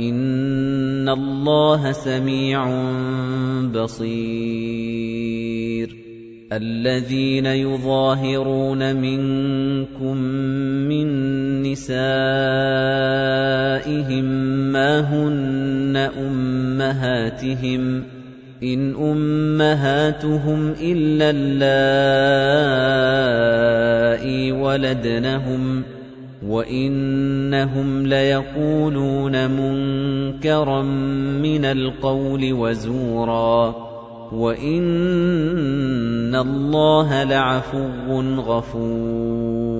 إِنَّ اللَّهَ سَمِيعٌ بَصِيرٌ الَّذِينَ يُظَاهِرُونَ مِنكُم مِّن نِّسَائِهِم مَّا هُنَّ أُمَّهَاتِهِمْ إِنْ أُمَّهَاتُهُمْ إِلَّا اللَّائِي وَلَدْنَهُمْ ۚ وَإِنَّهُمْ لَيَقُولُونَ مُنكَرًا مِّنَ الْقَوْلِ وَزُورًا وَإِنَّ اللَّهَ لَعَفُوٌّ غَفُورٌ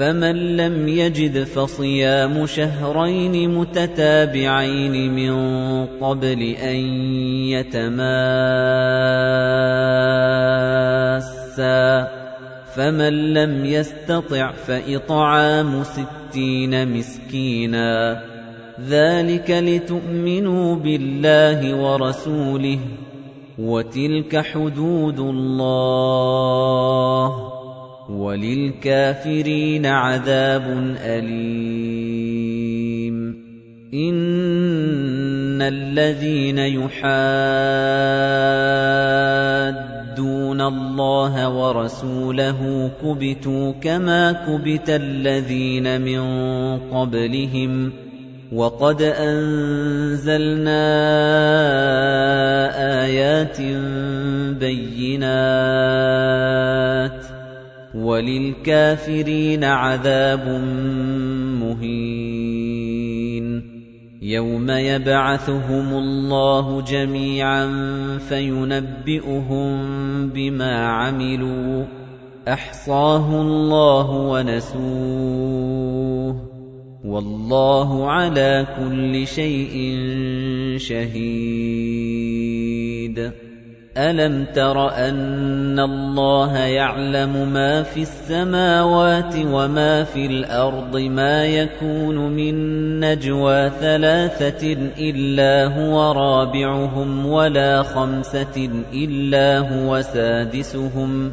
فَمَن لَّمْ يَجِدْ فَصِيَامُ شَهْرَيْنِ مُتَتَابِعَيْنِ مِن قَبْلِ أَن يَتَمَاسَّا ۖ فَمَن لَّمْ يَسْتَطِعْ فَإِطْعَامُ سِتِّينَ مِسْكِينًا ۚ ذَٰلِكَ لِتُؤْمِنُوا بِاللَّهِ وَرَسُولِهِ ۚ وَتِلْكَ حُدُودُ اللَّهِ ۗ وَلِلْكَافِرِينَ عَذَابٌ أَلِيمٌ. إِنَّ الَّذِينَ يُحَادُّونَ اللَّهَ وَرَسُولَهُ كُبِتُوا كَمَا كُبِتَ الَّذِينَ مِن قَبْلِهِمْ ۚ. وَقَدْ أَنزَلْنَا آيَاتٍ بَيِّنَاتٍ ۚ وَلِلْكَافِرِينَ عَذَابٌ مُّهِينٌ. يَوْمَ يَبْعَثُهُمُ اللَّهُ جَمِيعًا فَيُنَبِّئُهُم بِمَا عَمِلُوا ۚ. أَحْصَاهُ اللَّهُ وَنَسُوهُ ۚ. وَاللَّهُ عَلَىٰ كُلِّ شَيْءٍ شَهِيدٌ. أَلَمْ تَرَ أَنَّ اللَّهَ يَعْلَمُ مَا فِي السَّمَاوَاتِ وَمَا فِي الْأَرْضِ مَا يَكُونُ مِن نَّجْوَىٰ ثَلَاثَةٍ إِلَّا هُوَ رَابِعُهُمْ وَلَا خَمْسَةٍ إِلَّا هُوَ سَادِسُهُمْ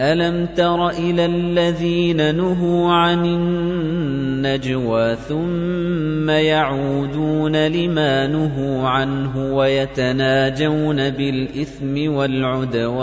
أَلَمْ تَرَ إِلَى الَّذِينَ نُهُوا عَنِ النَّجْوَىٰ ثُمَّ يَعُودُونَ لِمَا نُهُوا عَنْهُ وَيَتَنَاجَوْنَ بِالْإِثْمِ وَالْعُدْوَانِ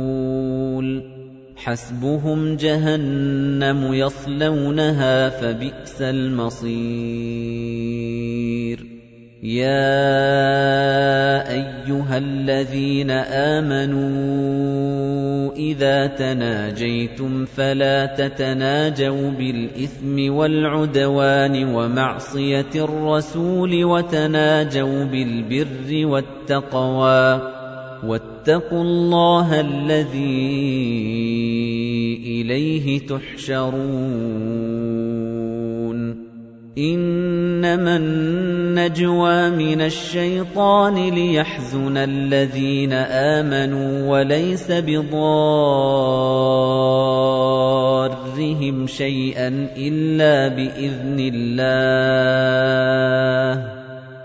حَسْبُهُمْ جَهَنَّمُ يَصْلَوْنَهَا فَبِئْسَ الْمَصِيرُ. يَا أَيُّهَا الَّذِينَ آمَنُوا إِذَا تَنَاجَيْتُمْ فَلَا تَتَنَاجَوْا بِالْإِثْمِ وَالْعُدْوَانِ وَمَعْصِيَتِ الرَّسُولِ وَتَنَاجَوْا بِالْبِرِّ وَالتَّقْوَىٰ. وَاتَّقُوا اللَّهَ الَّذِي إِلَيْهِ تُحْشَرُونَ. إِنَّمَا النَّجْوَىٰ مِنَ الشَّيْطَانِ لِيَحْزُنَ الَّذِينَ آمَنُوا وَلَيْسَ بِضَارِّهِمْ شَيْئًا إِلَّا بِإِذْنِ اللَّهِ ۚ.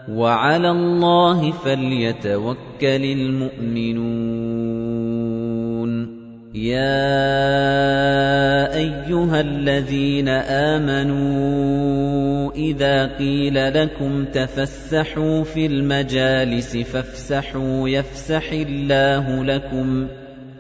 وَعَلَى اللَّهِ فَلْيَتَوَكَّلِ الْمُؤْمِنُونَ. يَا أَيُّهَا الَّذِينَ آمَنُوا إِذَا قِيلَ لَكُمْ تَفَسَّحُوا فِي الْمَجَالِسِ فَافْسَحُوا يَفْسَحِ اللَّهُ لَكُمْ ۖ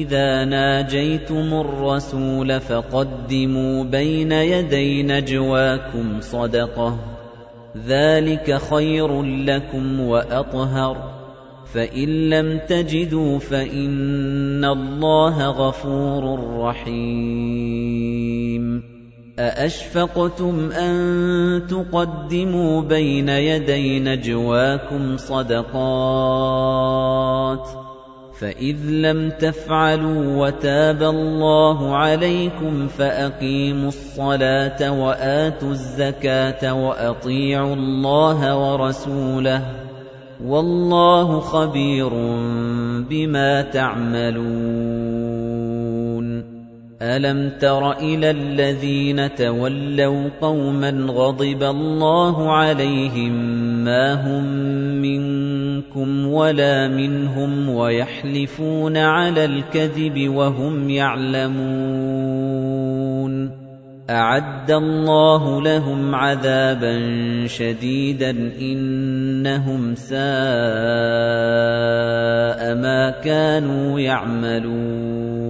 إِذَا نَاجَيْتُمُ الرَّسُولَ فَقَدِّمُوا بَيْنَ يَدَيْ نَجْوَاكُمْ صَدَقَةً ۚ. ذَٰلِكَ خَيْرٌ لَّكُمْ وَأَطْهَرُ ۚ. فَإِن لَّمْ تَجِدُوا فَإِنَّ اللَّهَ غَفُورٌ رَّحِيمٌ. أَأَشْفَقْتُمْ أَن تُقَدِّمُوا بَيْنَ يَدَيْ نَجْوَاكُمْ صَدَقَاتٍ ۚ؟ فَإِذْ لَمْ تَفْعَلُوا وَتَابَ اللَّهُ عَلَيْكُمْ فَأَقِيمُوا الصَّلَاةَ وَآتُوا الزَّكَاةَ وَأَطِيعُوا اللَّهَ وَرَسُولَهُ ۚ وَاللَّهُ خَبِيرٌ بِمَا تَعْمَلُونَ. أَلَمْ تَرَ إِلَى الَّذِينَ تَوَلَّوْا قَوْمًا غَضِبَ اللَّهُ عَلَيْهِم مَّا هُم مِّنكُمْ وَلَا مِنْهُمْ وَيَحْلِفُونَ عَلَى الْكَذِبِ وَهُمْ يَعْلَمُونَ أَعَدَّ اللَّهُ لَهُمْ عَذَابًا شَدِيدًا إِنَّهُمْ سَاءَ مَا كَانُوا يَعْمَلُونَ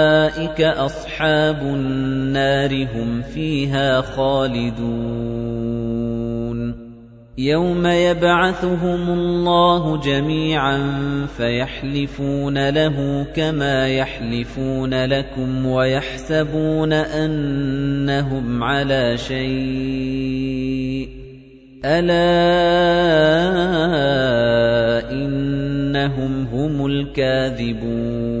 أُولَٰئِكَ أَصْحَابُ النَّارِ ۖ هُمْ فِيهَا خَالِدُونَ. يَوْمَ يَبْعَثُهُمُ اللَّهُ جَمِيعًا فَيَحْلِفُونَ لَهُ كَمَا يَحْلِفُونَ لَكُمْ وَيَحْسَبُونَ أَنَّهُمْ عَلَىٰ شَيْءٍ ۚ. أَلَا إِنَّهُمْ هُمُ الْكَاذِبُونَ.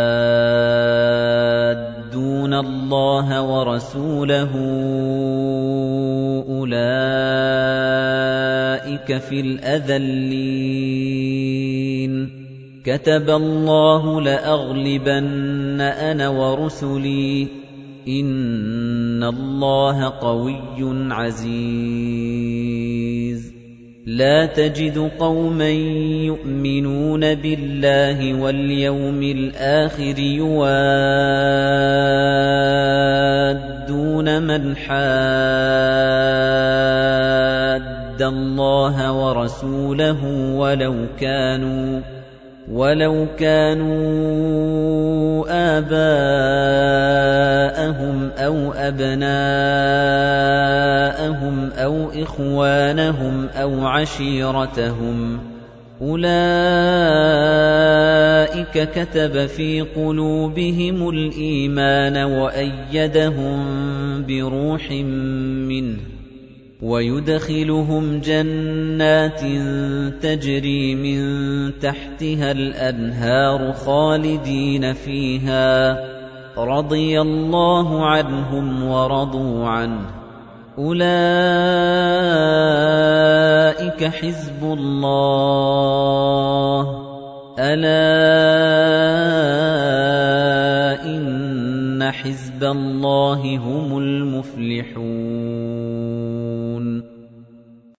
وَرَسُولَهُ أُولَٰئِكَ فِي الْأَذَلِّينَ. كَتَبَ اللَّهُ لَأَغْلِبَنَّ أَنَا وَرُسُلِي ۚ. إِنَّ اللَّهَ قَوِيٌّ عَزِيزٌ. لَا تَجِدُ قَوْمًا يُؤْمِنُونَ بِاللَّهِ وَالْيَوْمِ الْآخِرِ يُوَادُّونَ مَنْ حَادَّ اللَّهَ وَرَسُولَهُ وَلَوْ كَانُوا وَلَوْ كَانُوا آبَاءَهُمْ أَوْ أَبْنَاءَهُمْ أَوْ إِخْوَانَهُمْ أَوْ عَشِيرَتَهُمْ أُولَئِكَ كَتَبَ فِي قُلُوبِهِمُ الْإِيمَانَ وَأَيَّدَهُم بِرُوحٍ مِّنْهُ وَيُدْخِلُهُمْ جَنَّاتٍ تَجْرِي مِن تَحْتِهَا الْأَنْهَارُ خَالِدِينَ فِيهَا رَضِيَ اللَّهُ عَنْهُمْ وَرَضُوا عَنْهُ. أُولَئِكَ حِزْبُ اللَّهِ. أَلَا إِنَّ حِزْبَ اللَّهِ هُمُ الْمُفْلِحُونَ.